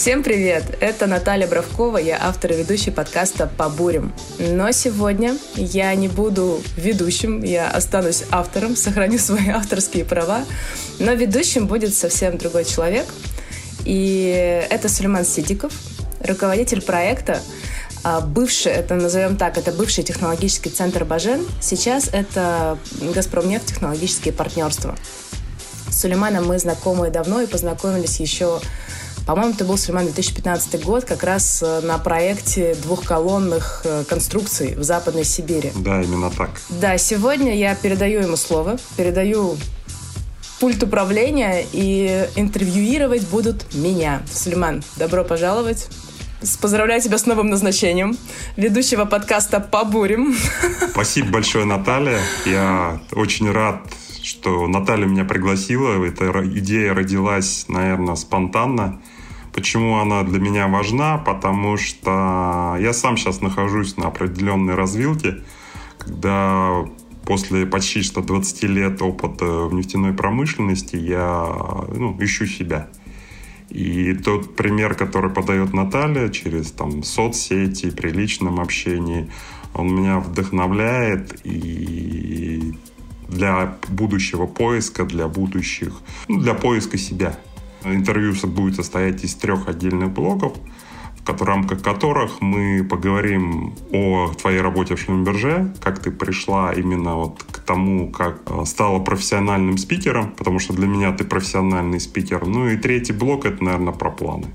Всем привет! Это Наталья Бравкова, я автор и ведущий подкаста «Побурим». Но сегодня я не буду ведущим, я останусь автором, сохраню свои авторские права, но ведущим будет совсем другой человек. И это Сулейман Сидиков, руководитель проекта, а, бывший, это назовем так, это бывший технологический центр Бажен. Сейчас это Газпромнефть технологические партнерства. С Сулейманом мы знакомы давно и познакомились еще по-моему, это был, Сулейман, 2015 год, как раз э, на проекте двухколонных э, конструкций в Западной Сибири. Да, именно так. Да, сегодня я передаю ему слово, передаю пульт управления, и интервьюировать будут меня. Сулейман, добро пожаловать. Поздравляю тебя с новым назначением ведущего подкаста «Побурим». Спасибо большое, Наталья. Я очень рад, что Наталья меня пригласила. Эта идея родилась, наверное, спонтанно. Почему она для меня важна? Потому что я сам сейчас нахожусь на определенной развилке, когда после почти что 20 лет опыта в нефтяной промышленности я ну, ищу себя. И тот пример, который подает Наталья через там, соцсети, при личном общении, он меня вдохновляет и для будущего поиска, для будущих, ну, для поиска себя. Интервью будет состоять из трех отдельных блоков, в рамках которых мы поговорим о твоей работе в Шлюмберже, как ты пришла именно вот к тому, как э, стала профессиональным спикером, потому что для меня ты профессиональный спикер. Ну и третий блок — это, наверное, про планы.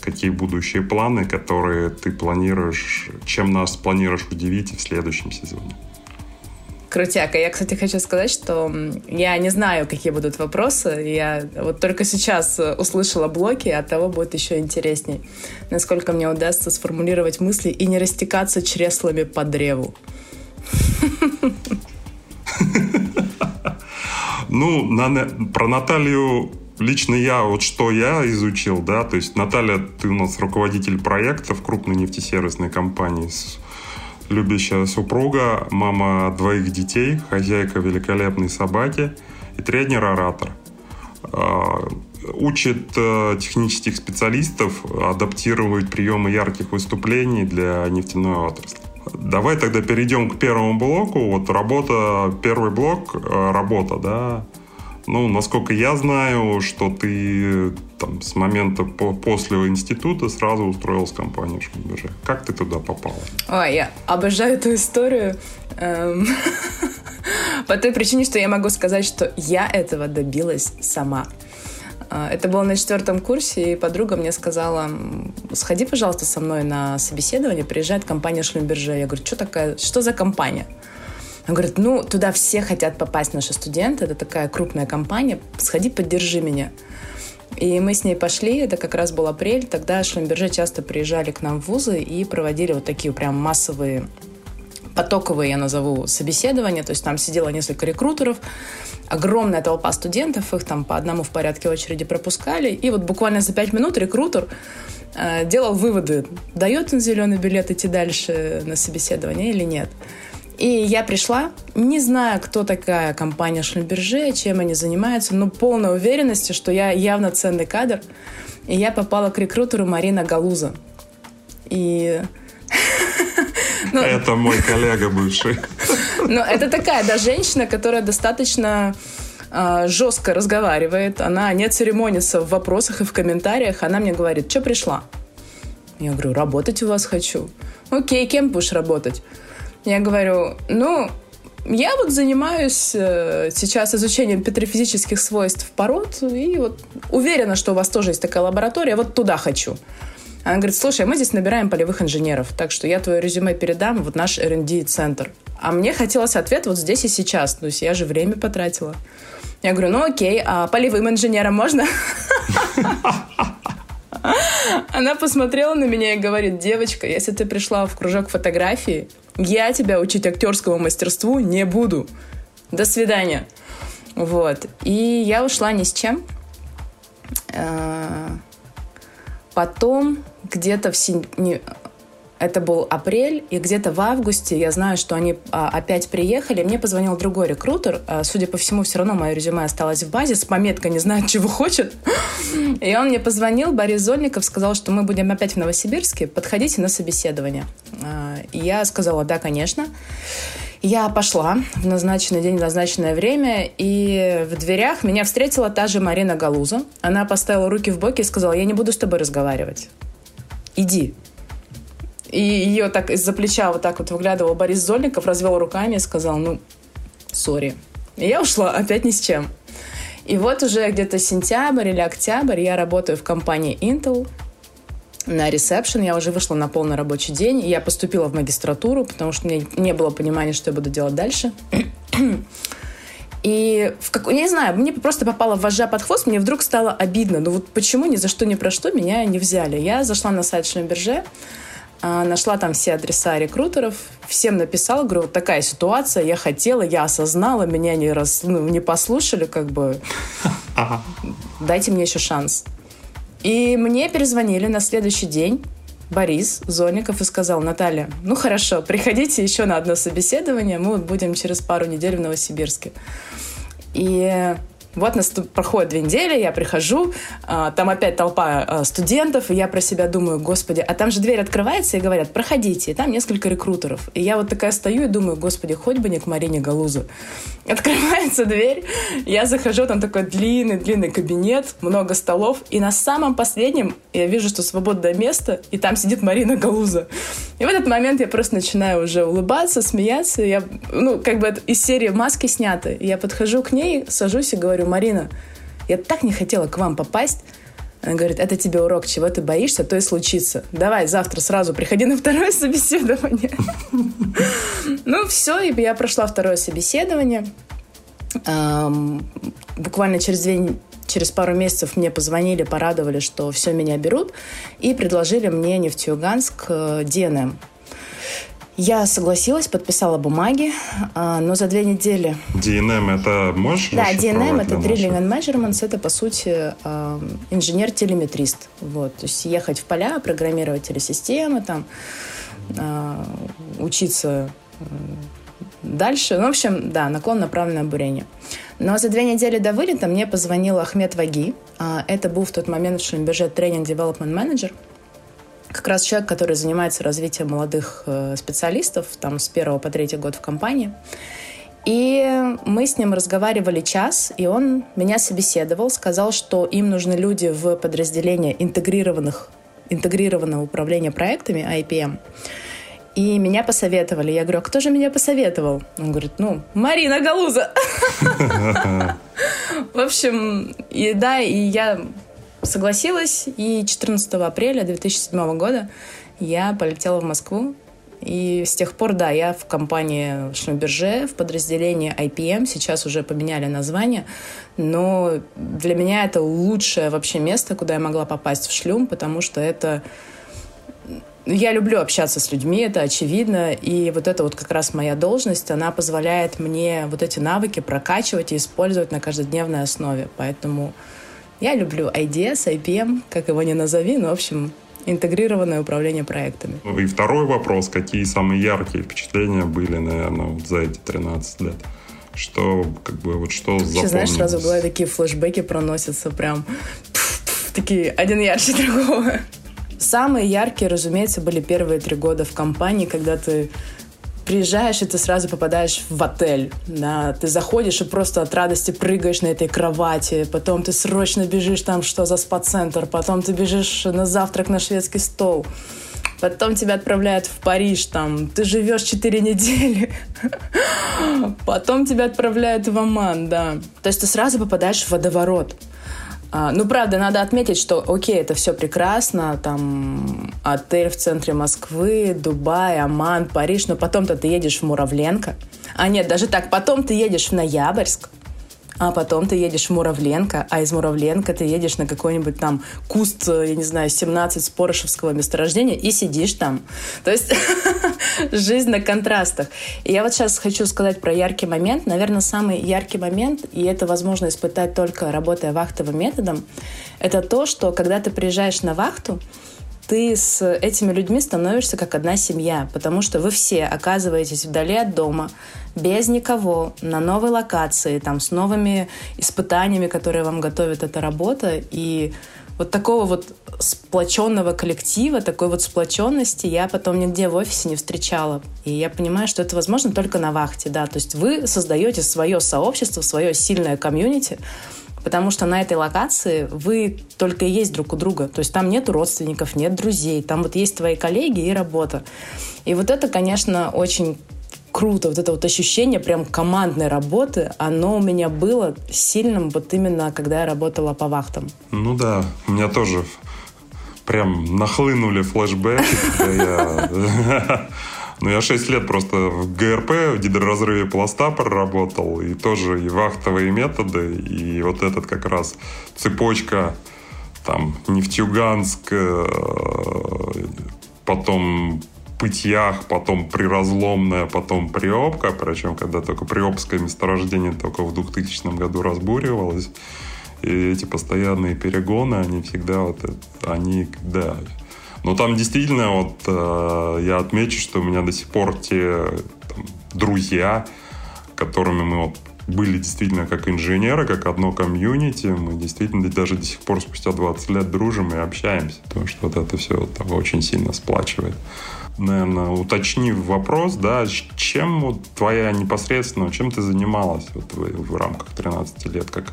Какие будущие планы, которые ты планируешь, чем нас планируешь удивить в следующем сезоне? Крутяк. я, кстати, хочу сказать, что я не знаю, какие будут вопросы. Я вот только сейчас услышала блоки, от того будет еще интересней, насколько мне удастся сформулировать мысли и не растекаться чреслами по древу. Ну, про Наталью лично я, вот что я изучил, да, то есть Наталья, ты у нас руководитель проектов крупной нефтесервисной компании с любящая супруга, мама двоих детей, хозяйка великолепной собаки и тренер-оратор. А, учит э, технических специалистов адаптировать приемы ярких выступлений для нефтяной отрасли. Давай тогда перейдем к первому блоку. Вот работа, первый блок, э, работа, да, ну, насколько я знаю, что ты там с момента по после института сразу устроилась в компанию Шмидберже. Как ты туда попала? Ой, я обожаю эту историю. Эм, по той причине, что я могу сказать, что я этого добилась сама. А, это было на четвертом курсе, и подруга мне сказала, сходи, пожалуйста, со мной на собеседование, приезжает компания Шлюмберже. Я говорю, что такая, что за компания? Она говорит, ну, туда все хотят попасть, наши студенты, это такая крупная компания, сходи, поддержи меня. И мы с ней пошли, это как раз был апрель, тогда Шлемберже часто приезжали к нам в вузы и проводили вот такие прям массовые потоковые, я назову, собеседования, то есть там сидело несколько рекрутеров, огромная толпа студентов, их там по одному в порядке очереди пропускали, и вот буквально за пять минут рекрутер э, делал выводы, дает он зеленый билет идти дальше на собеседование или нет. И я пришла, не знаю, кто такая компания Шлюмберже, чем они занимаются, но полной уверенности, что я явно ценный кадр. И я попала к рекрутеру Марина Галуза. И... ну, это мой коллега бывший. Ну, это такая, да, женщина, которая достаточно э, жестко разговаривает. Она не церемонится в вопросах и в комментариях. Она мне говорит, что пришла? Я говорю, работать у вас хочу. Окей, кем будешь работать? Я говорю, ну, я вот занимаюсь э, сейчас изучением петрофизических свойств пород, и вот уверена, что у вас тоже есть такая лаборатория, вот туда хочу. Она говорит, слушай, мы здесь набираем полевых инженеров, так что я твое резюме передам вот наш R&D-центр. А мне хотелось ответ вот здесь и сейчас, то есть я же время потратила. Я говорю, ну окей, а полевым инженерам можно? Она посмотрела на меня и говорит, девочка, если ты пришла в кружок фотографии, я тебя учить актерскому мастерству не буду. До свидания. Вот. И я ушла ни с чем. А, потом где-то в сентябре... Это был апрель, и где-то в августе я знаю, что они а, опять приехали. Мне позвонил другой рекрутер. А, судя по всему, все равно мое резюме осталось в базе с пометкой «Не знает, чего хочет». И он мне позвонил, Борис Зольников, сказал, что мы будем опять в Новосибирске, подходите на собеседование. А, я сказала «Да, конечно». Я пошла в назначенный день, в назначенное время, и в дверях меня встретила та же Марина Галуза. Она поставила руки в боки и сказала, я не буду с тобой разговаривать. Иди. И ее так из-за плеча вот так вот выглядывал Борис Зольников, развел руками и сказал, ну, сори. И я ушла опять ни с чем. И вот уже где-то сентябрь или октябрь я работаю в компании Intel на ресепшн. Я уже вышла на полный рабочий день. Я поступила в магистратуру, потому что меня не было понимания, что я буду делать дальше. И в как... я не знаю, мне просто попало вожжа под хвост, мне вдруг стало обидно. Ну вот почему ни за что ни про что меня не взяли? Я зашла на сайт Шлемберже, а, нашла там все адреса рекрутеров, всем написала, говорю, вот такая ситуация, я хотела, я осознала, меня не, раз, ну, не послушали, как бы, дайте мне еще шанс. И мне перезвонили на следующий день Борис Зольников и сказал, Наталья, ну хорошо, приходите еще на одно собеседование, мы будем через пару недель в Новосибирске. И вот нас проходит две недели, я прихожу, а, там опять толпа а, студентов, и я про себя думаю, господи, а там же дверь открывается и говорят, проходите, и там несколько рекрутеров. И я вот такая стою и думаю, господи, хоть бы не к Марине Галузу. Открывается дверь, я захожу, там такой длинный-длинный кабинет, много столов, и на самом последнем я вижу, что свободное место, и там сидит Марина Галуза. И в этот момент я просто начинаю уже улыбаться, смеяться, я, ну, как бы из серии маски сняты. Я подхожу к ней, сажусь и говорю, говорю, Марина, я так не хотела к вам попасть. Она говорит, это тебе урок, чего ты боишься, то и случится. Давай завтра сразу приходи на второе собеседование. Ну, все, и я прошла второе собеседование. Буквально через две через пару месяцев мне позвонили, порадовали, что все, меня берут, и предложили мне нефтеюганск ДНМ. Я согласилась, подписала бумаги, а, но за две недели... DNM это можешь Да, DNM это Drilling and Measurements, это по сути а, инженер-телеметрист. Вот, то есть ехать в поля, программировать телесистемы, там, а, учиться дальше. Ну, в общем, да, наклон направленное бурение. Но за две недели до вылета мне позвонил Ахмед Ваги. Это был в тот момент в Шлемберже тренинг-девелопмент менеджер как раз человек, который занимается развитием молодых э, специалистов, там с первого по третий год в компании. И мы с ним разговаривали час, и он меня собеседовал, сказал, что им нужны люди в подразделении интегрированных, интегрированного управления проектами IPM. И меня посоветовали. Я говорю, а кто же меня посоветовал? Он говорит, ну, Марина Галуза. В общем, и да, и я согласилась, и 14 апреля 2007 года я полетела в Москву. И с тех пор, да, я в компании Шлюмберже, в подразделении IPM, сейчас уже поменяли название, но для меня это лучшее вообще место, куда я могла попасть в шлюм, потому что это я люблю общаться с людьми, это очевидно, и вот это вот как раз моя должность, она позволяет мне вот эти навыки прокачивать и использовать на каждодневной основе, поэтому я люблю IDS, IPM, как его ни назови, но, в общем, интегрированное управление проектами. Ну и второй вопрос, какие самые яркие впечатления были, наверное, вот за эти 13 лет? Что, как бы, вот что Сейчас, знаешь, сразу в голове такие флешбеки проносятся прям такие, один ярче другого. Самые яркие, разумеется, были первые три года в компании, когда ты приезжаешь, и ты сразу попадаешь в отель. Да? Ты заходишь и просто от радости прыгаешь на этой кровати. Потом ты срочно бежишь там, что за спа-центр. Потом ты бежишь на завтрак на шведский стол. Потом тебя отправляют в Париж, там, ты живешь 4 недели. Потом тебя отправляют в Оман, да. То есть ты сразу попадаешь в водоворот. А, ну, правда, надо отметить, что, окей, это все прекрасно, там, отель в центре Москвы, Дубай, Оман, Париж, но потом-то ты едешь в Муравленко. А нет, даже так, потом ты едешь в Ноябрьск, а потом ты едешь в Муравленко, а из Муравленко ты едешь на какой-нибудь там куст, я не знаю, 17 спорошевского месторождения и сидишь там. То есть жизнь на контрастах. И я вот сейчас хочу сказать про яркий момент. Наверное, самый яркий момент, и это возможно испытать только работая вахтовым методом, это то, что когда ты приезжаешь на вахту, ты с этими людьми становишься как одна семья, потому что вы все оказываетесь вдали от дома, без никого, на новой локации, там, с новыми испытаниями, которые вам готовит эта работа. И вот такого вот сплоченного коллектива, такой вот сплоченности я потом нигде в офисе не встречала. И я понимаю, что это возможно только на вахте, да. То есть вы создаете свое сообщество, свое сильное комьюнити, потому что на этой локации вы только и есть друг у друга. То есть там нет родственников, нет друзей, там вот есть твои коллеги и работа. И вот это, конечно, очень круто. Вот это вот ощущение прям командной работы, оно у меня было сильным вот именно, когда я работала по вахтам. Ну да, у меня тоже прям нахлынули флешбеки, я Ну, я 6 лет просто в ГРП, в гидроразрыве пласта проработал, и тоже и вахтовые методы, и вот этот как раз цепочка там Нефтьюганск, э, потом Пытьях, потом Приразломная, потом Приобка, причем когда только Приобское месторождение только в 2000 году разбуривалось, и эти постоянные перегоны, они всегда вот, они, да, но там действительно вот э, я отмечу, что у меня до сих пор те там, друзья, которыми мы вот были действительно как инженеры, как одно комьюнити. Мы действительно даже до сих пор спустя 20 лет дружим и общаемся. Потому что вот это все вот, очень сильно сплачивает. Наверное, уточнив вопрос, да, чем вот твоя непосредственно, чем ты занималась вот в, в рамках 13 лет, как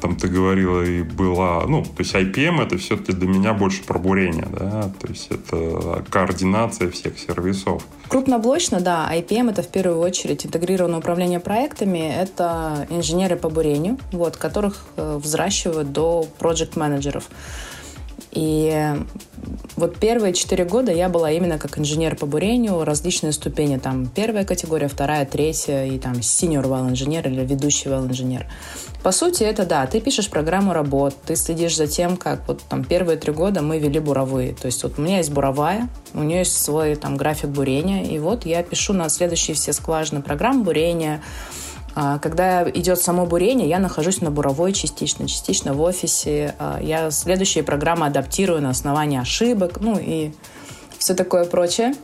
там ты говорила и была, ну, то есть IPM это все-таки для меня больше пробурение, да, то есть это координация всех сервисов. Крупноблочно, да, IPM это в первую очередь интегрированное управление проектами, это инженеры по бурению, вот, которых э, взращивают до проект-менеджеров. И вот первые четыре года я была именно как инженер по бурению, различные ступени, там первая категория, вторая, третья, и там senior well инженер или ведущий well инженер. По сути, это да, ты пишешь программу работ, ты следишь за тем, как вот там первые три года мы вели буровые. То есть вот у меня есть буровая, у нее есть свой там график бурения, и вот я пишу на следующие все скважины программ бурения, когда идет само бурение, я нахожусь на буровой частично, частично в офисе. А, я следующие программы адаптирую на основании ошибок, ну и все такое прочее.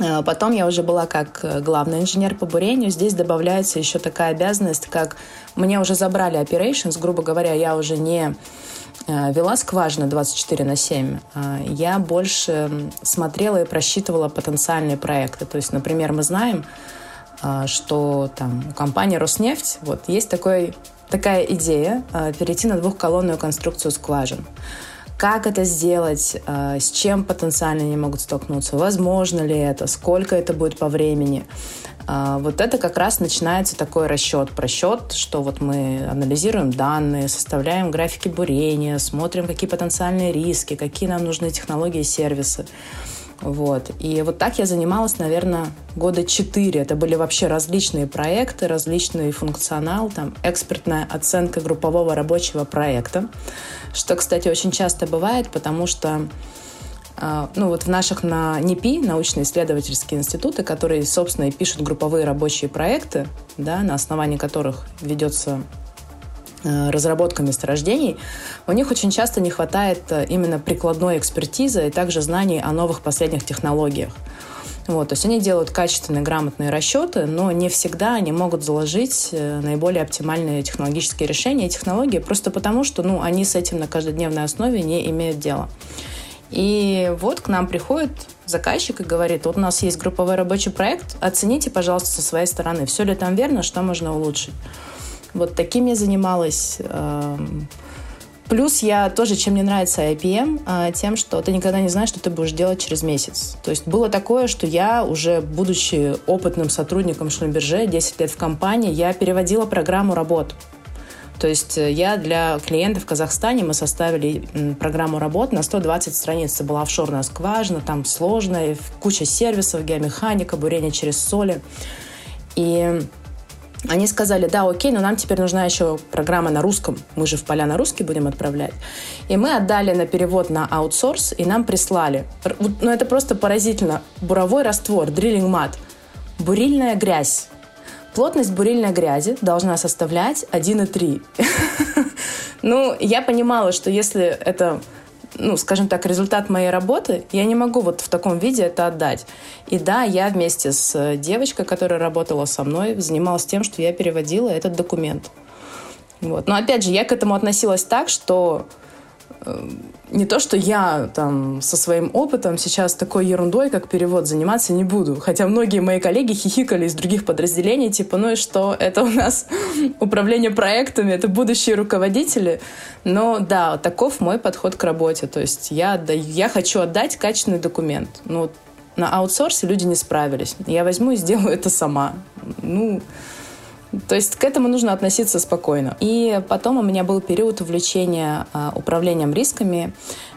А, потом я уже была как э, главный инженер по бурению. Здесь добавляется еще такая обязанность, как мне уже забрали operations, грубо говоря, я уже не э, вела скважины 24 на 7. Я больше смотрела и просчитывала потенциальные проекты. То есть, например, мы знаем, а, что там у компании Роснефть вот есть такой, такая идея а, перейти на двухколонную конструкцию скважин. Как это сделать, а, с чем потенциально они могут столкнуться, возможно ли это, сколько это будет по времени. Вот это как раз начинается такой расчет, просчет, что вот мы анализируем данные, составляем графики бурения, смотрим, какие потенциальные риски, какие нам нужны технологии и сервисы. Вот. И вот так я занималась, наверное, года четыре. Это были вообще различные проекты, различный функционал, там, экспертная оценка группового рабочего проекта, что, кстати, очень часто бывает, потому что а, ну вот в наших на НИПИ, научно-исследовательские институты, которые, собственно, и пишут групповые рабочие проекты, да, на основании которых ведется разработка месторождений, у них очень часто не хватает э, именно прикладной экспертизы и также знаний о новых последних технологиях. Вот, то есть они делают качественные, грамотные расчеты, но не всегда они могут заложить э, наиболее оптимальные технологические решения и технологии, просто потому что ну, они с этим на каждодневной основе не имеют дела. И вот к нам приходит заказчик и говорит, вот у нас есть групповой рабочий проект, оцените, пожалуйста, со своей стороны, все ли там верно, что можно улучшить. Вот таким я занималась. Эм, плюс я тоже, чем мне нравится IPM, э, тем, что ты никогда не знаешь, что ты будешь делать через месяц. То есть было такое, что я уже, будучи опытным сотрудником Шлюмберже, 10 лет в компании, я переводила программу работ. То есть э, я для клиентов в Казахстане мы составили программу работ на 120 страниц. Это была офшорная скважина, там сложная, куча сервисов, геомеханика, бурение через соли. И они сказали, да, окей, но нам теперь нужна еще программа на русском. Мы же в поля на русский будем отправлять. И мы отдали на перевод на аутсорс, и нам прислали. Ну, это просто поразительно. Буровой раствор, дриллинг мат, бурильная грязь. Плотность бурильной грязи должна составлять 1,3. Ну, я понимала, что если это ну, скажем так, результат моей работы, я не могу вот в таком виде это отдать. И да, я вместе с девочкой, которая работала со мной, занималась тем, что я переводила этот документ. Вот. Но опять же, я к этому относилась так, что э, не то, что я там со своим опытом сейчас такой ерундой, как перевод, заниматься не буду. Хотя многие мои коллеги хихикали из других подразделений, типа, ну и что, это у нас управление проектами, это будущие руководители. Но да, таков мой подход к работе. То есть я, я хочу отдать качественный документ. Ну, на аутсорсе люди не справились. Я возьму и сделаю это сама. Ну, то есть к этому нужно относиться спокойно. И потом у меня был период увлечения а, управлением рисками.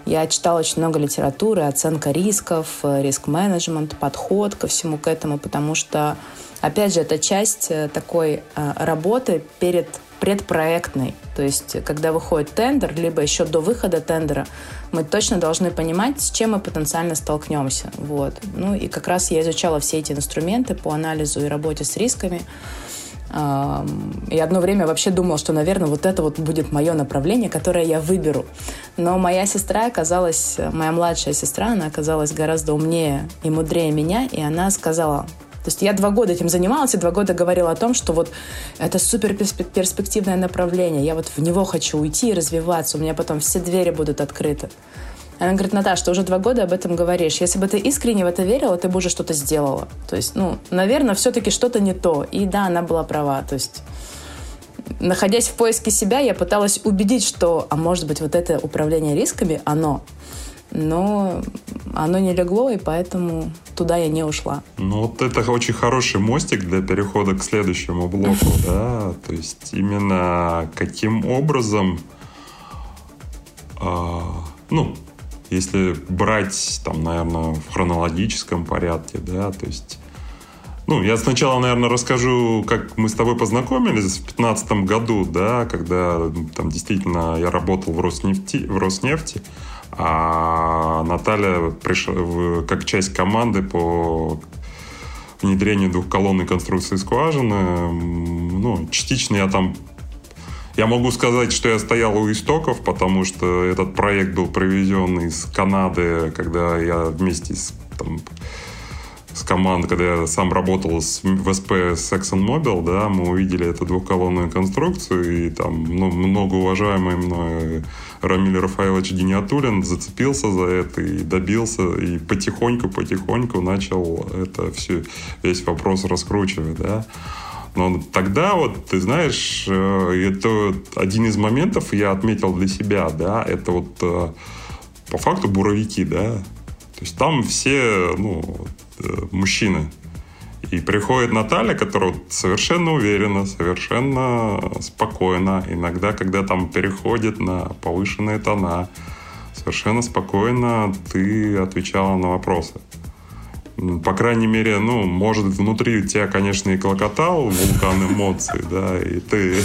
Я читала очень много литературы, оценка рисков, риск-менеджмент, подход ко всему к этому, потому что, опять же, это часть э, такой а, работы перед предпроектной. То есть, когда выходит тендер, либо еще до выхода тендера, мы точно должны понимать, с чем мы потенциально столкнемся. Вот. Ну и как раз я изучала все эти инструменты по анализу и работе с рисками. И одно время вообще думала, что, наверное, вот это вот будет мое направление, которое я выберу. Но моя сестра оказалась, моя младшая сестра, она оказалась гораздо умнее и мудрее меня, и она сказала, то есть я два года этим занималась, и два года говорила о том, что вот это супер перспективное направление, я вот в него хочу уйти и развиваться, у меня потом все двери будут открыты. Она говорит, Наташа, ты уже два года об этом говоришь. Если бы ты искренне в это верила, ты бы уже что-то сделала. То есть, ну, наверное, все-таки что-то не то. И да, она была права. То есть находясь в поиске себя, я пыталась убедить, что, а может быть, вот это управление рисками, оно. Но оно не легло, и поэтому туда я не ушла. Ну, вот это очень хороший мостик для перехода к следующему блоку, да? То есть именно каким образом, а, ну, если брать, там, наверное, в хронологическом порядке, да, то есть ну, я сначала, наверное, расскажу, как мы с тобой познакомились в 2015 году, да, когда там действительно я работал в Роснефти, в Роснефти, а Наталья пришла как часть команды по внедрению двухколонной конструкции скважины. Ну, частично я там я могу сказать, что я стоял у истоков, потому что этот проект был проведен из Канады, когда я вместе с, там, с командой, когда я сам работал с, в СП с ExxonMobil, да, мы увидели эту двухколонную конструкцию, и там ну, многоуважаемый мной Рамиль Рафаилович Гениатулин зацепился за это и добился, и потихоньку-потихоньку начал это все, весь вопрос раскручивать, да. Но тогда вот, ты знаешь, э, это один из моментов я отметил для себя, да, это вот э, по факту буровики, да. То есть там все, ну, э, мужчины. И приходит Наталья, которая совершенно уверена, совершенно спокойно. Иногда, когда там переходит на повышенные тона, совершенно спокойно ты отвечала на вопросы по крайней мере, ну, может, внутри у тебя, конечно, и клокотал вулкан эмоций, да, и ты...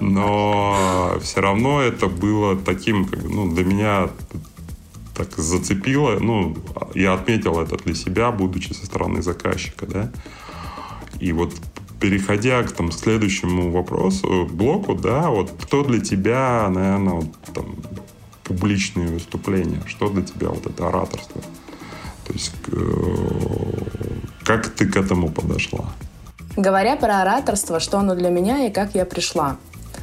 Но все равно это было таким, ну, для меня так зацепило, ну, я отметил это для себя, будучи со стороны заказчика, да. И вот переходя к там, следующему вопросу, блоку, да, вот кто для тебя, наверное, вот, там, публичные выступления, что для тебя вот это ораторство? То есть э, как ты к этому подошла? Говоря про ораторство, что оно для меня и как я пришла.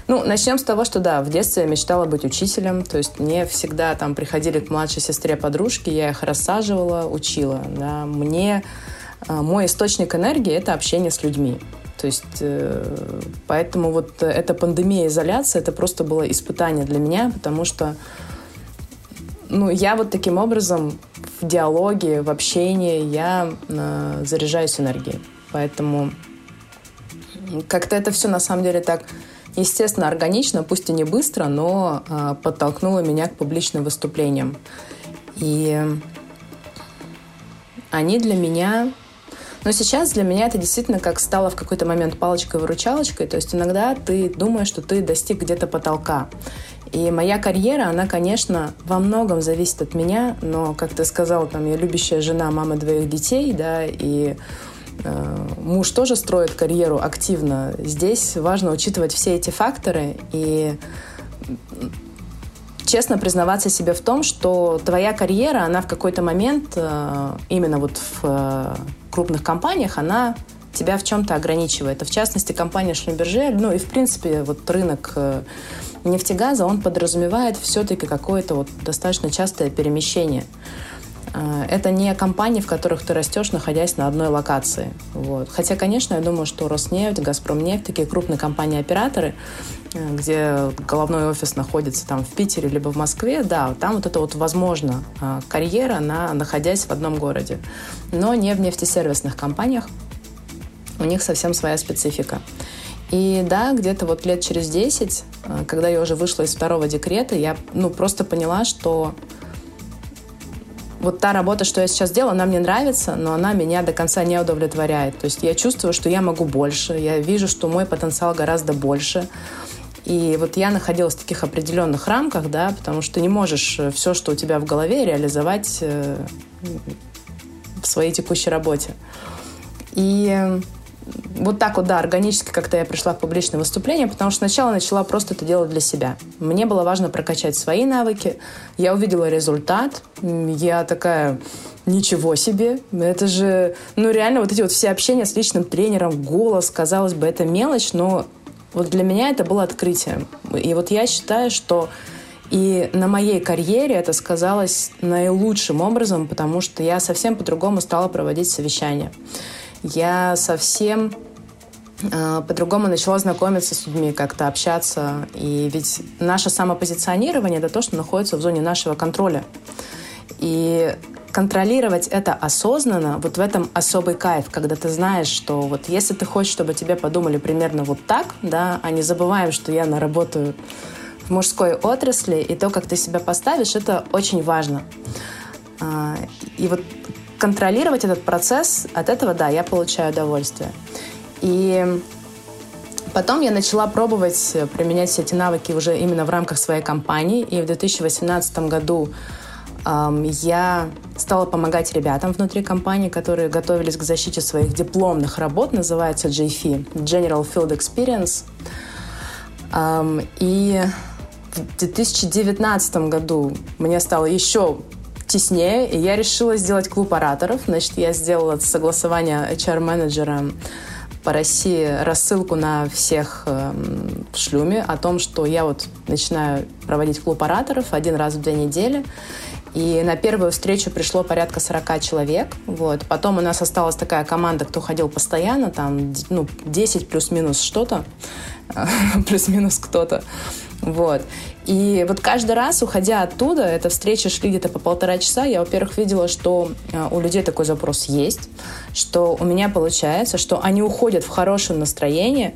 Ну, начнем с того, что да, в детстве я мечтала быть учителем, то есть мне всегда там приходили к младшей сестре подружки, я их рассаживала, учила. Да. Мне э, мой источник энергии – это общение с людьми. То есть, э, поэтому вот эта пандемия изоляция, это просто было испытание для меня, потому что ну, я вот таким образом в диалоге, в общении я э, заряжаюсь энергией. Поэтому как-то это все на самом деле так естественно, органично, пусть и не быстро, но э, подтолкнуло меня к публичным выступлениям. И они для меня... Но сейчас для меня это действительно как стало в какой-то момент палочкой-выручалочкой. То есть иногда ты думаешь, что ты достиг где-то потолка. И моя карьера, она, конечно, во многом зависит от меня, но, как ты сказал, там, я любящая жена, мама двоих детей, да, и э, муж тоже строит карьеру активно. Здесь важно учитывать все эти факторы и честно признаваться себе в том, что твоя карьера, она в какой-то момент, э, именно вот в э, крупных компаниях, она тебя в чем-то ограничивает. А в частности, компания Шлюмберже, ну и в принципе вот рынок э, нефтегаза, он подразумевает все-таки какое-то вот достаточно частое перемещение. Э, это не компании, в которых ты растешь, находясь на одной локации. Вот. Хотя, конечно, я думаю, что Роснефть, Газпромнефть, такие крупные компании-операторы, э, где головной офис находится там в Питере либо в Москве, да, там вот это вот возможно карьера, на, находясь в одном городе. Но не в нефтесервисных компаниях, у них совсем своя специфика. И да, где-то вот лет через 10, э, когда я уже вышла из второго декрета, я ну, просто поняла, что вот та работа, что я сейчас делаю, она мне нравится, но она меня до конца не удовлетворяет. То есть я чувствую, что я могу больше, я вижу, что мой потенциал гораздо больше. И вот я находилась в таких определенных рамках, да, потому что не можешь э, все, что у тебя в голове, реализовать э, в своей текущей работе. И вот так вот, да, органически как-то я пришла в публичное выступление, потому что сначала начала просто это делать для себя. Мне было важно прокачать свои навыки. Я увидела результат. Я такая, ничего себе, это же, ну реально вот эти вот все общения с личным тренером, голос, казалось бы, это мелочь, но вот для меня это было открытием. И вот я считаю, что и на моей карьере это сказалось наилучшим образом, потому что я совсем по-другому стала проводить совещания я совсем э, по-другому начала знакомиться с людьми, как-то общаться. И ведь наше самопозиционирование — это то, что находится в зоне нашего контроля. И контролировать это осознанно, вот в этом особый кайф, когда ты знаешь, что вот если ты хочешь, чтобы тебе подумали примерно вот так, да, а не забываем, что я на работаю в мужской отрасли, и то, как ты себя поставишь, это очень важно. А, и вот контролировать этот процесс, от этого, да, я получаю удовольствие. И Потом я начала пробовать применять все эти навыки уже именно в рамках своей компании. И в 2018 году эм, я стала помогать ребятам внутри компании, которые готовились к защите своих дипломных работ, называется JFE, General Field Experience. Эм, и в 2019 году мне стало еще теснее, и я решила сделать клуб ораторов. Значит, я сделала согласование HR-менеджера по России рассылку на всех э, в шлюме о том, что я вот начинаю проводить клуб ораторов один раз в две недели. И на первую встречу пришло порядка 40 человек. Вот. Потом у нас осталась такая команда, кто ходил постоянно, там ну, 10 плюс-минус что-то, плюс-минус кто-то. Вот. И вот каждый раз, уходя оттуда, эта встреча шли где-то по полтора часа, я, во-первых, видела, что э, у людей такой запрос есть, что у меня получается, что они уходят в хорошем настроении,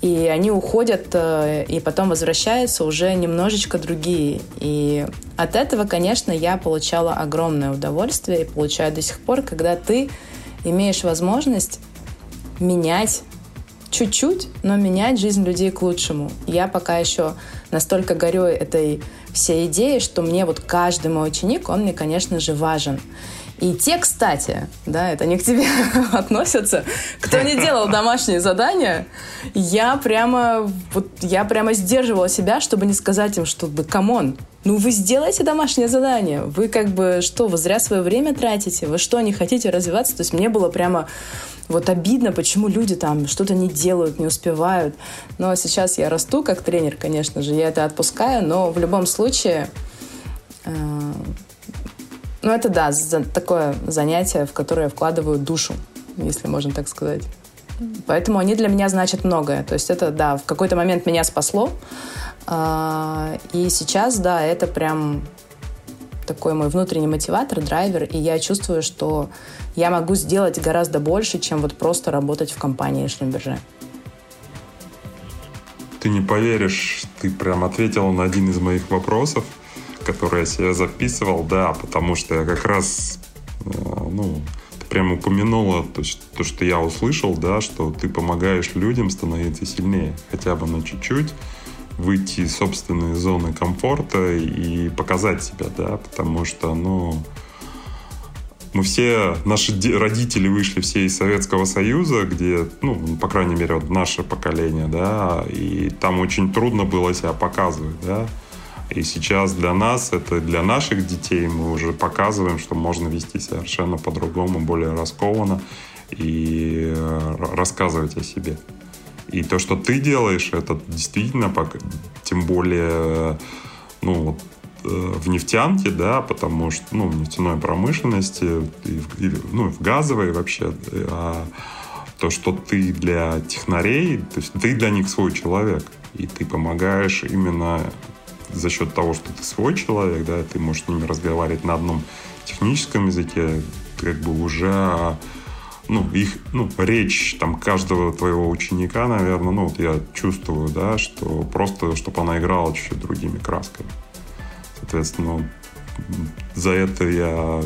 и они уходят э, и потом возвращаются уже немножечко другие. И от этого, конечно, я получала огромное удовольствие и получаю до сих пор, когда ты имеешь возможность менять чуть-чуть, но менять жизнь людей к лучшему. Я пока еще настолько горю этой всей идеей, что мне вот каждый мой ученик, он мне, конечно же, важен. И те, кстати, да, это не к тебе относятся, кто не делал домашние задания, я прямо, вот, я прямо сдерживала себя, чтобы не сказать им, что, да, come on, ну вы сделайте домашнее задание, вы как бы, что, вы зря свое время тратите, вы что, не хотите развиваться? То есть мне было прямо вот обидно, почему люди там что-то не делают, не успевают. Но сейчас я расту как тренер, конечно же, я это отпускаю, но в любом случае, э, ну это да, за, такое занятие, в которое я вкладываю душу, если можно так сказать. Поэтому они для меня значат многое. То есть это, да, в какой-то момент меня спасло. Э, и сейчас, да, это прям такой мой внутренний мотиватор, драйвер, и я чувствую, что я могу сделать гораздо больше, чем вот просто работать в компании Шлюмберже. Ты не поверишь, ты прям ответила на один из моих вопросов, который я себе записывал, да, потому что я как раз, э, ну, ты прям упомянула то, то, что я услышал, да, что ты помогаешь людям становиться сильнее, хотя бы на чуть-чуть, выйти из собственной зоны комфорта и показать себя, да, потому что, ну, мы все, наши родители вышли все из Советского Союза, где, ну, по крайней мере, вот наше поколение, да, и там очень трудно было себя показывать, да. И сейчас для нас, это для наших детей, мы уже показываем, что можно вести совершенно по-другому, более раскованно и э, рассказывать о себе. И то, что ты делаешь, это действительно, тем более, ну, вот, э, в нефтянке, да, потому что, ну, в нефтяной промышленности, и в, и, ну, в газовой вообще, а то, что ты для технарей, то есть ты для них свой человек, и ты помогаешь именно за счет того, что ты свой человек, да, ты можешь с ними разговаривать на одном техническом языке, как бы уже ну, их, ну, речь там каждого твоего ученика, наверное, ну, вот я чувствую, да, что просто, чтобы она играла чуть-чуть другими красками. Соответственно, за это я,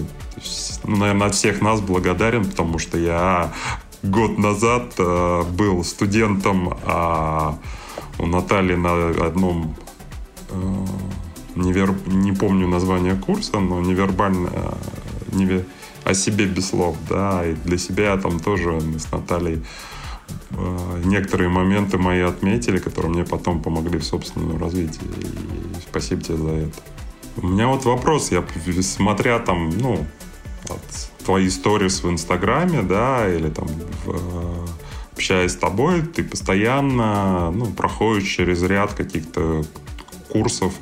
ну, наверное, от всех нас благодарен, потому что я год назад э, был студентом э, у Натальи на одном невер... не помню название курса, но невербально э, невер о себе без слов, да, и для себя там тоже мы с Натальей э, некоторые моменты мои отметили, которые мне потом помогли в собственном развитии. И спасибо тебе за это. У меня вот вопрос, я смотря там, ну, вот, твои истории в Инстаграме, да, или там в, э, общаясь с тобой, ты постоянно ну, проходишь через ряд каких-то курсов,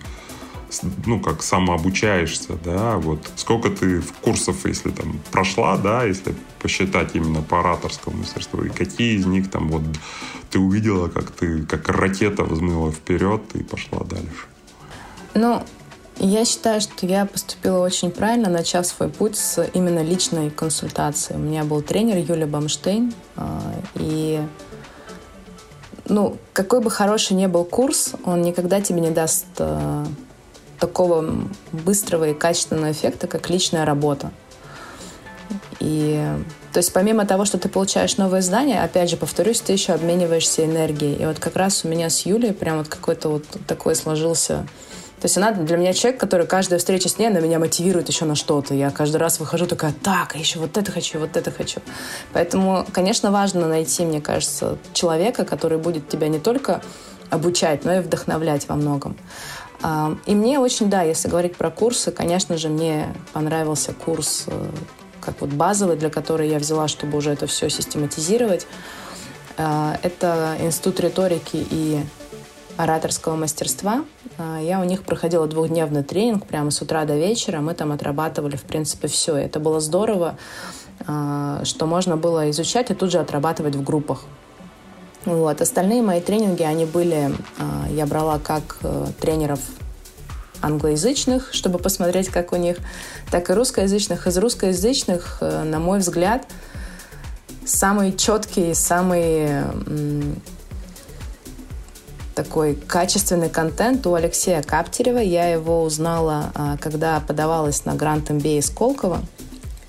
ну, как самообучаешься, да, вот сколько ты курсов, если там прошла, да, если посчитать именно по ораторскому мастерству, и какие из них там вот ты увидела, как ты, как ракета взмыла вперед и пошла дальше? Ну, я считаю, что я поступила очень правильно, начав свой путь с именно личной консультации. У меня был тренер Юлия Бамштейн, а, и ну, какой бы хороший ни был курс, он никогда тебе не даст а, такого быстрого и качественного эффекта, как личная работа. И то есть помимо того, что ты получаешь новые знания, опять же, повторюсь, ты еще обмениваешься энергией. И вот как раз у меня с Юлей прям вот какой-то вот такой сложился то есть она для меня человек, который каждая встреча с ней, она меня мотивирует еще на что-то. Я каждый раз выхожу такая, так, а еще вот это хочу, вот это хочу. Поэтому, конечно, важно найти, мне кажется, человека, который будет тебя не только обучать, но и вдохновлять во многом. А, и мне очень, да, если говорить про курсы, конечно же, мне понравился курс э, как вот базовый, для которого я взяла, чтобы уже это все систематизировать. А, это Институт риторики и ораторского мастерства. А, я у них проходила двухдневный тренинг прямо с утра до вечера. Мы там отрабатывали, в принципе, все. Это было здорово, что можно было изучать и тут же отрабатывать в группах. Вот. Остальные мои тренинги, они были, а, я брала как э, тренеров англоязычных, чтобы посмотреть, как у них, так и русскоязычных. Из русскоязычных, э, на мой взгляд, самый четкий, самый такой качественный контент у Алексея Каптерева. Я его узнала, а, когда подавалась на грант MBA Сколково.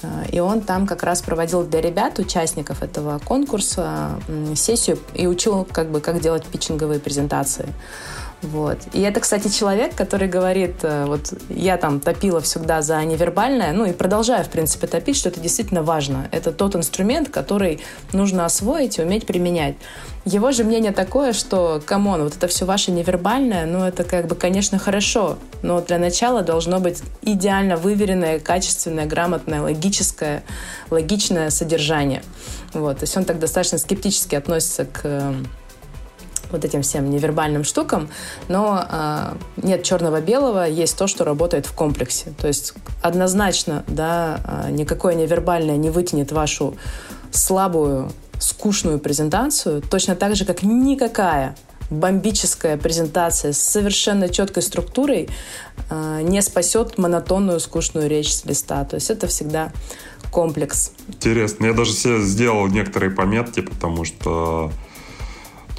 Э, и он там как раз проводил для ребят, участников этого конкурса, сессию и учил, как бы, как делать питчинговые презентации. Вот. И это, кстати, человек, который говорит, э, вот я там топила всегда за невербальное, ну и продолжаю, в принципе, топить, что это действительно важно. Это тот инструмент, который нужно освоить и уметь применять. Его же мнение такое, что, come on, вот это все ваше невербальное, ну это как бы, конечно, хорошо, но для начала должно быть идеально выверенное, качественное, грамотное, логическое, логичное содержание. Вот. То есть он так достаточно скептически относится к вот этим всем невербальным штукам, но э, нет черного-белого, есть то, что работает в комплексе. То есть однозначно, да, э, никакое невербальное не вытянет вашу слабую, скучную презентацию, точно так же, как никакая бомбическая презентация с совершенно четкой структурой э, не спасет монотонную, скучную речь с листа. То есть это всегда комплекс. Интересно. Я даже себе сделал некоторые пометки, потому что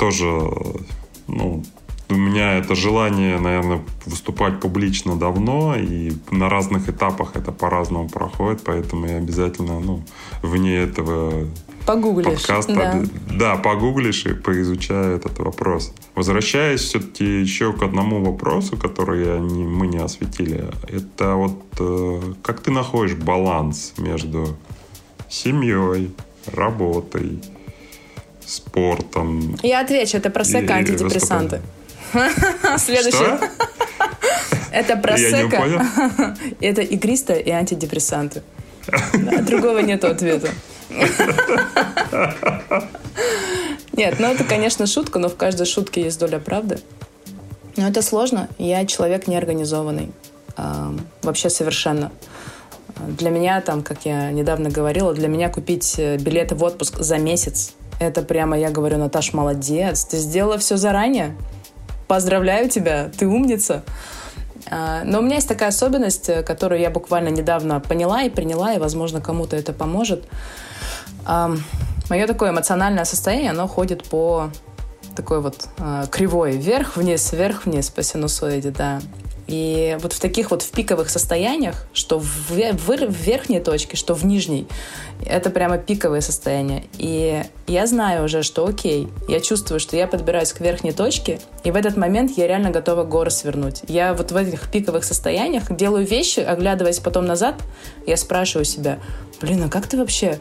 тоже, ну, у меня это желание, наверное, выступать публично давно, и на разных этапах это по-разному проходит, поэтому я обязательно, ну, вне этого Погуглишь, подкаста, да. да, погуглишь и поизучаю этот вопрос. Возвращаясь все-таки еще к одному вопросу, который я не, мы не осветили, это вот э, как ты находишь баланс между семьей, работой, спортом. Я отвечу, это про секс антидепрессанты. Следующий. Это просека. Это игристое и антидепрессанты. Другого нету ответа. Нет, ну это, конечно, шутка, но в каждой шутке есть доля правды. Но это сложно. Я человек неорганизованный. Вообще совершенно. Для меня, там, как я недавно говорила, для меня купить э, билеты в отпуск за месяц, это прямо, я говорю, Наташ, молодец, ты сделала все заранее. Поздравляю тебя, ты умница. А, но у меня есть такая особенность, э, которую я буквально недавно поняла и приняла, и, возможно, кому-то это поможет. Мое такое эмоциональное состояние, оно ходит по такой вот а, кривой вверх-вниз, вверх-вниз по синусоиде, да. И вот в таких вот в пиковых состояниях, что в, в, верхней точке, что в нижней, это прямо пиковые состояния. И я знаю уже, что окей, я чувствую, что я подбираюсь к верхней точке, и в этот момент я реально готова горы свернуть. Я вот в этих пиковых состояниях делаю вещи, оглядываясь потом назад, я спрашиваю себя, блин, а как ты вообще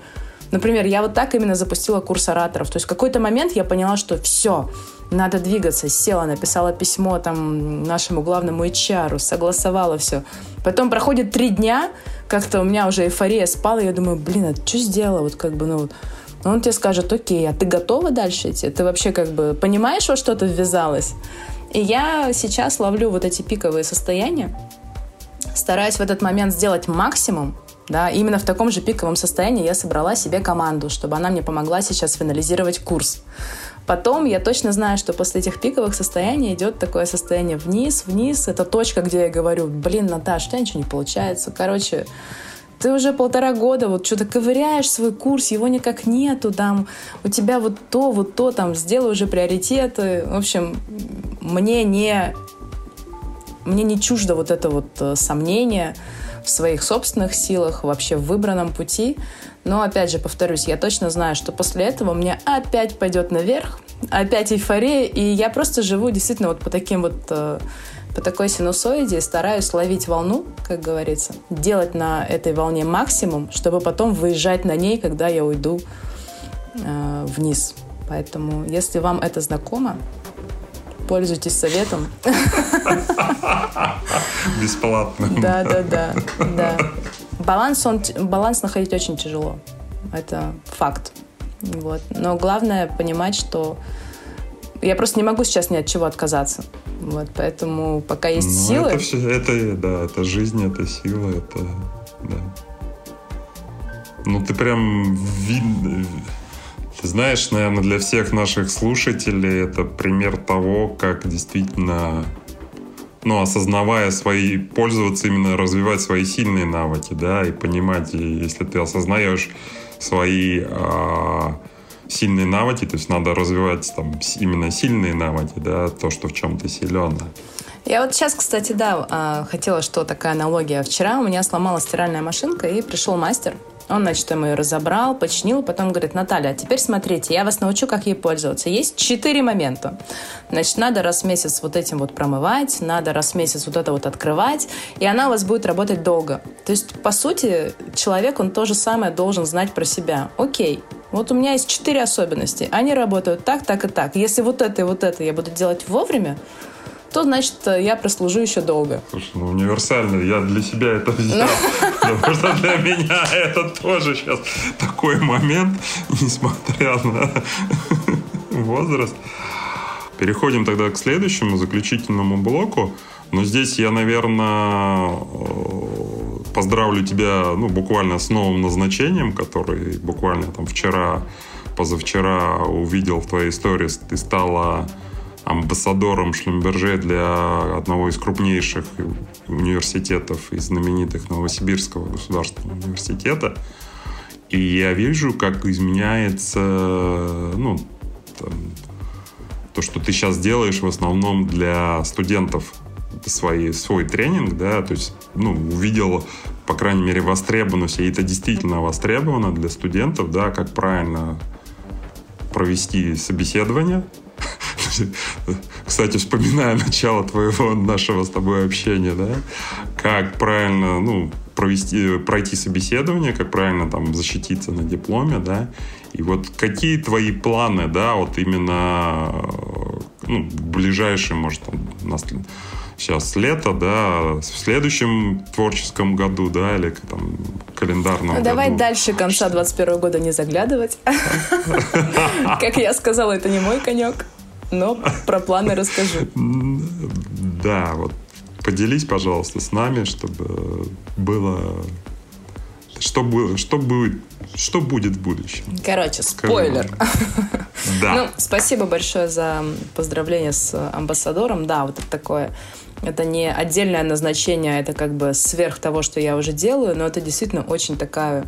Например, я вот так именно запустила курс ораторов. То есть в какой-то момент я поняла, что все, надо двигаться. Села, написала письмо там нашему главному HR, согласовала все. Потом проходит три дня, как-то у меня уже эйфория спала, я думаю, блин, а что сделала? Вот как бы, ну, он тебе скажет, окей, а ты готова дальше идти? Ты вообще как бы понимаешь, во что ты ввязалась? И я сейчас ловлю вот эти пиковые состояния, стараюсь в этот момент сделать максимум, да, именно в таком же пиковом состоянии я собрала себе команду, чтобы она мне помогла сейчас финализировать курс. Потом я точно знаю, что после этих пиковых состояний идет такое состояние вниз, вниз. Это точка, где я говорю, блин, Наташ, у тебя ничего не получается. Короче, ты уже полтора года вот что-то ковыряешь свой курс, его никак нету, там, у тебя вот то, вот то, там, сделай уже приоритеты. В общем, мне не, мне не чуждо вот это вот э, сомнение в своих собственных силах, вообще в выбранном пути. Но, опять же, повторюсь, я точно знаю, что после этого мне опять пойдет наверх, опять эйфория, и я просто живу действительно вот по таким вот э, по такой синусоиде стараюсь ловить волну, как говорится, делать на этой волне максимум, чтобы потом выезжать на ней, когда я уйду э, вниз. Поэтому, если вам это знакомо, пользуйтесь советом. Бесплатно. Да, да, да, да. Баланс, он, баланс находить очень тяжело. Это факт. Вот. Но главное понимать, что я просто не могу сейчас ни от чего отказаться. Вот, поэтому пока есть ну, силы... Это, все, это, да, это жизнь, это сила, это... Да. Ну, ты прям видно... Ты знаешь, наверное, для всех наших слушателей это пример того, как действительно ну, осознавая свои, пользоваться именно, развивать свои сильные навыки, да, и понимать, если ты осознаешь свои а, сильные навыки, то есть надо развивать там именно сильные навыки, да, то, что в чем ты силен. Я вот сейчас, кстати, да, а, хотела, что такая аналогия. Вчера у меня сломалась стиральная машинка, и пришел мастер, он, значит, там ее разобрал, починил, потом говорит, Наталья, а теперь смотрите, я вас научу, как ей пользоваться. Есть четыре момента. Значит, надо раз в месяц вот этим вот промывать, надо раз в месяц вот это вот открывать, и она у вас будет работать долго. То есть, по сути, человек, он то же самое должен знать про себя. Окей, вот у меня есть четыре особенности. Они работают так, так и так. Если вот это и вот это я буду делать вовремя, то значит я прослужу еще долго. Слушай, ну универсально, я для себя это взял. Потому что для меня это тоже сейчас такой момент, несмотря на возраст. Переходим тогда к следующему, заключительному блоку. Но здесь я, наверное, э, поздравлю тебя, ну, буквально с новым назначением, который буквально там вчера, позавчера увидел в твоей истории. Ты стала амбассадором Шлюмберже для одного из крупнейших университетов и знаменитых Новосибирского государственного университета. И я вижу, как изменяется ну, там, то, что ты сейчас делаешь в основном для студентов свои, свой тренинг, да, то есть, ну, увидел, по крайней мере, востребованность, и это действительно востребовано для студентов, да, как правильно провести собеседование, кстати, вспоминая начало твоего нашего с тобой общения, да, как правильно, ну, провести, пройти собеседование, как правильно там защититься на дипломе, да, и вот какие твои планы, да, вот именно, ну, ближайшие, может, там, сейчас лето, да, в следующем творческом году, да, или там календарном ну, Давай дальше конца 21 года не заглядывать. Как я сказала, это не мой конек, но про планы расскажу. Да, вот поделись, пожалуйста, с нами, чтобы было... Что, было, что, будет, что будет в будущем? Короче, спойлер. Да. Ну, спасибо большое за поздравление с амбассадором. Да, вот это такое это не отдельное назначение, это как бы сверх того, что я уже делаю, но это действительно очень такая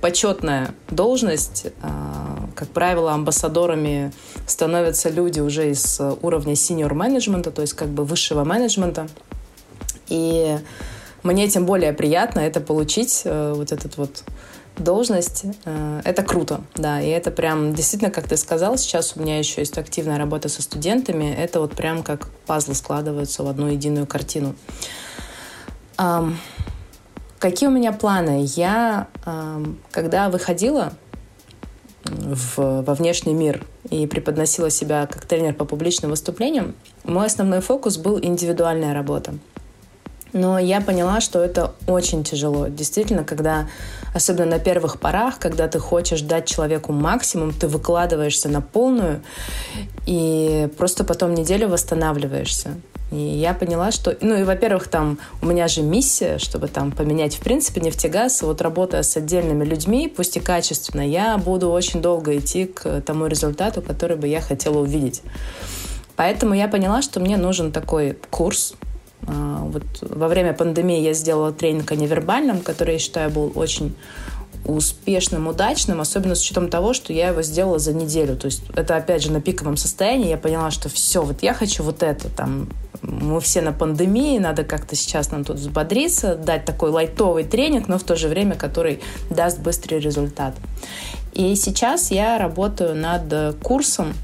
почетная должность. А, как правило, амбассадорами становятся люди уже из уровня senior менеджмента, то есть как бы высшего менеджмента. И мне тем более приятно это получить, э, вот этот вот должность, э, это круто, да, и это прям действительно, как ты сказал, сейчас у меня еще есть активная работа со студентами, это вот прям как пазлы складываются в одну единую картину. Какие у меня планы? Я, когда выходила в, во внешний мир и преподносила себя как тренер по публичным выступлениям, мой основной фокус был индивидуальная работа. Но я поняла, что это очень тяжело. Действительно, когда, особенно на первых порах, когда ты хочешь дать человеку максимум, ты выкладываешься на полную и просто потом неделю восстанавливаешься. И я поняла, что, ну и, во-первых, там у меня же миссия, чтобы там поменять, в принципе, нефтегаз. Вот работая с отдельными людьми, пусть и качественно, я буду очень долго идти к тому результату, который бы я хотела увидеть. Поэтому я поняла, что мне нужен такой курс, а, вот во время пандемии я сделала тренинг о невербальном, который, я считаю, был очень успешным, удачным, особенно с учетом того, что я его сделала за неделю. То есть это, опять же, на пиковом состоянии. Я поняла, что все, вот я хочу вот это. Там, мы все на пандемии, надо как-то сейчас нам тут взбодриться, дать такой лайтовый тренинг, но в то же время, который даст быстрый результат. И сейчас я работаю над курсом,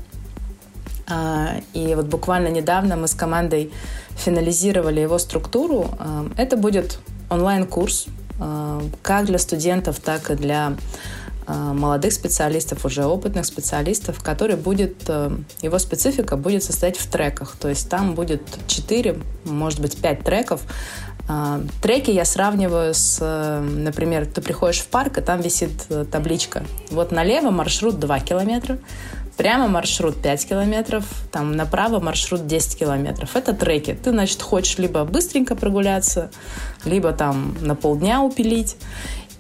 а, и вот буквально недавно мы с командой финализировали его структуру. Э, это будет онлайн-курс как для студентов, так и для э, молодых специалистов, уже опытных специалистов, который будет, его специфика будет состоять в треках. То есть там будет 4, может быть, 5 треков. Треки я сравниваю с, например, ты приходишь в парк, и там висит табличка. Вот налево маршрут 2 километра, Прямо маршрут 5 километров, там направо маршрут 10 километров. Это треки. Ты, значит, хочешь либо быстренько прогуляться, либо там на полдня упилить.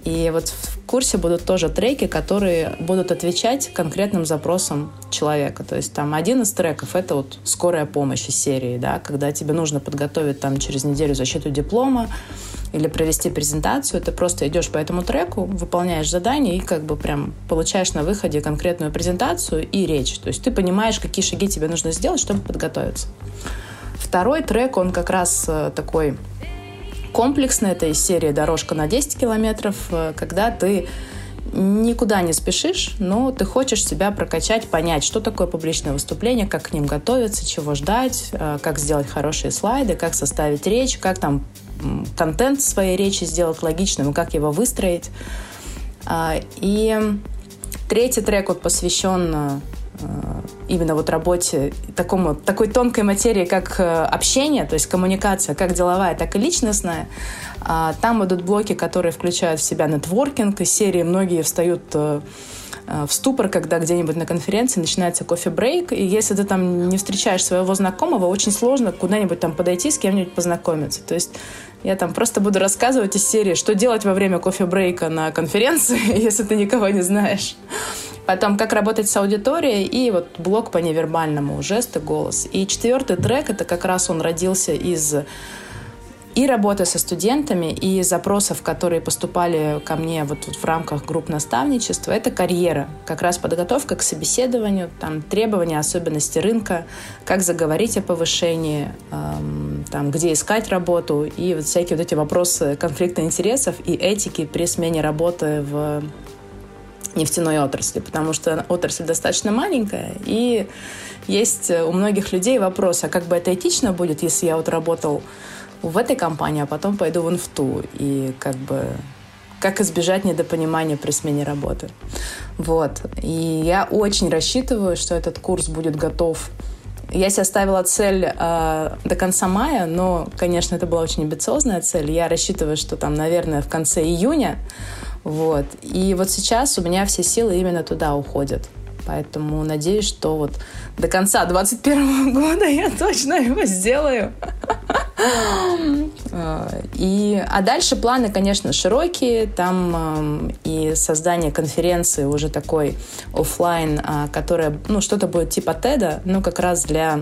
И вот в курсе будут тоже треки, которые будут отвечать конкретным запросам человека. То есть там один из треков — это вот скорая помощь из серии, да, когда тебе нужно подготовить там через неделю защиту диплома, или провести презентацию, ты просто идешь по этому треку, выполняешь задание и как бы прям получаешь на выходе конкретную презентацию и речь. То есть ты понимаешь, какие шаги тебе нужно сделать, чтобы подготовиться. Второй трек, он как раз э, такой комплексный, это из серии «Дорожка на 10 километров», э, когда ты никуда не спешишь, но ты хочешь себя прокачать, понять, что такое публичное выступление, как к ним готовиться, чего ждать, э, как сделать хорошие слайды, как составить речь, как там контент своей речи сделать логичным как его выстроить. А, и третий трек вот посвящен э, именно вот работе такому, такой тонкой материи, как э, общение, то есть коммуникация, как деловая, так и личностная. А, там идут блоки, которые включают в себя нетворкинг. Из серии многие встают э, Э, в ступор, когда где-нибудь на конференции начинается кофе-брейк, и если ты там не встречаешь своего знакомого, очень сложно куда-нибудь там подойти, с кем-нибудь познакомиться. То есть я там просто буду рассказывать из серии, что делать во время кофе-брейка на конференции, если ты никого не знаешь. Потом, как работать с аудиторией, и вот блок по невербальному, жесты, голос. И четвертый трек, это как раз он родился из и работа со студентами, и запросов, которые поступали ко мне вот в рамках групп наставничества, это карьера. Как раз подготовка к собеседованию, там требования, особенности рынка, как заговорить о повышении, эм, там, где искать работу, и вот всякие вот эти вопросы конфликта интересов и этики при смене работы в нефтяной отрасли, потому что отрасль достаточно маленькая, и есть у многих людей вопрос, а как бы это этично будет, если я вот работал в этой компании, а потом пойду вон в ту. И как бы как избежать недопонимания при смене работы. Вот. И я очень рассчитываю, что этот курс будет готов Я себе ставила цель э, до конца мая, но, конечно, это была очень амбициозная цель. Я рассчитываю, что там, наверное, в конце июня. Вот. И вот сейчас у меня все силы именно туда уходят. Поэтому надеюсь, что вот до конца 2021 года я точно его сделаю. И, а дальше планы, конечно, широкие. Там э, и создание конференции уже такой офлайн, э, которая, ну, что-то будет типа TED, ну, как раз для э,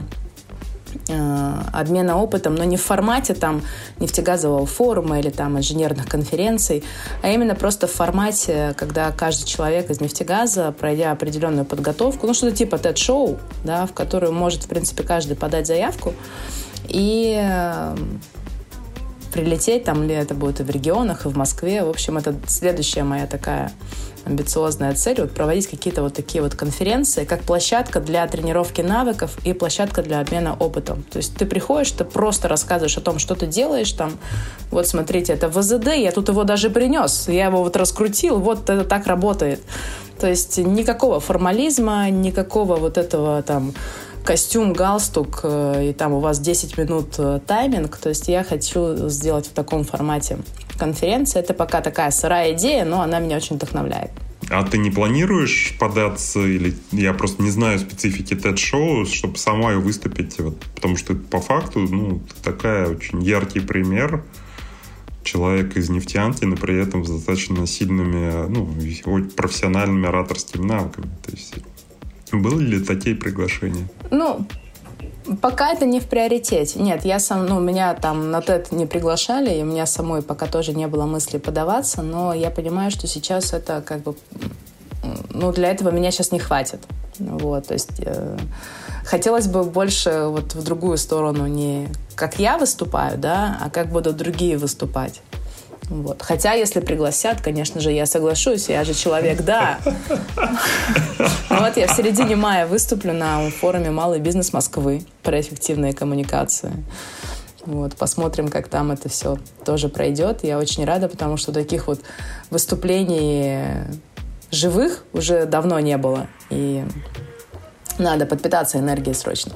обмена опытом, но не в формате там нефтегазового форума или там инженерных конференций, а именно просто в формате, когда каждый человек из нефтегаза, пройдя определенную подготовку, ну что-то типа TED-шоу, да, в которую может, в принципе, каждый подать заявку, и э, прилететь, там ли это будет и в регионах, и в Москве. В общем, это следующая моя такая амбициозная цель, вот проводить какие-то вот такие вот конференции, как площадка для тренировки навыков и площадка для обмена опытом. То есть ты приходишь, ты просто рассказываешь о том, что ты делаешь там. Вот смотрите, это ВЗД, я тут его даже принес, я его вот раскрутил, вот это так работает. То есть никакого формализма, никакого вот этого там костюм, галстук, э, и там у вас 10 минут э, тайминг. То есть я хочу сделать в таком формате конференции. Это пока такая сырая идея, но она меня очень вдохновляет. А ты не планируешь податься, или я просто не знаю специфики TED-шоу, чтобы сама выступить, вот, потому что по факту, ну, такая очень яркий пример человек из нефтянки, но при этом с достаточно сильными, ну, профессиональными ораторскими навыками. То есть были ли такие приглашения? Ну, Пока это не в приоритете. Нет, я сам, ну, меня там на TED не приглашали, и у меня самой пока тоже не было мысли подаваться, но я понимаю, что сейчас это как бы, ну, для этого меня сейчас не хватит. Вот, то есть э, хотелось бы больше вот в другую сторону, не как я выступаю, да, а как будут другие выступать. Вот. Хотя, если пригласят, конечно же, я соглашусь, я же человек, да. Вот я в середине мая выступлю на форуме «Малый бизнес Москвы» про эффективные коммуникации. Вот, посмотрим, как там это все тоже пройдет. Я очень рада, потому что таких вот выступлений живых уже давно не было. И надо подпитаться энергией срочно.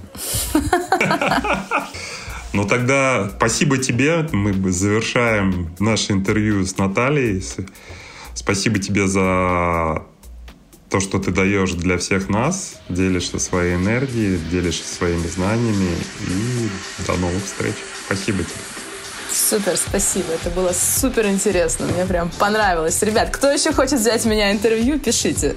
Ну тогда спасибо тебе. Мы завершаем наше интервью с Натальей. Спасибо тебе за то, что ты даешь для всех нас, делишься своей энергией, делишься своими знаниями. И до новых встреч. Спасибо тебе. Супер, спасибо. Это было супер интересно. Мне прям понравилось. Ребят, кто еще хочет взять меня интервью, пишите.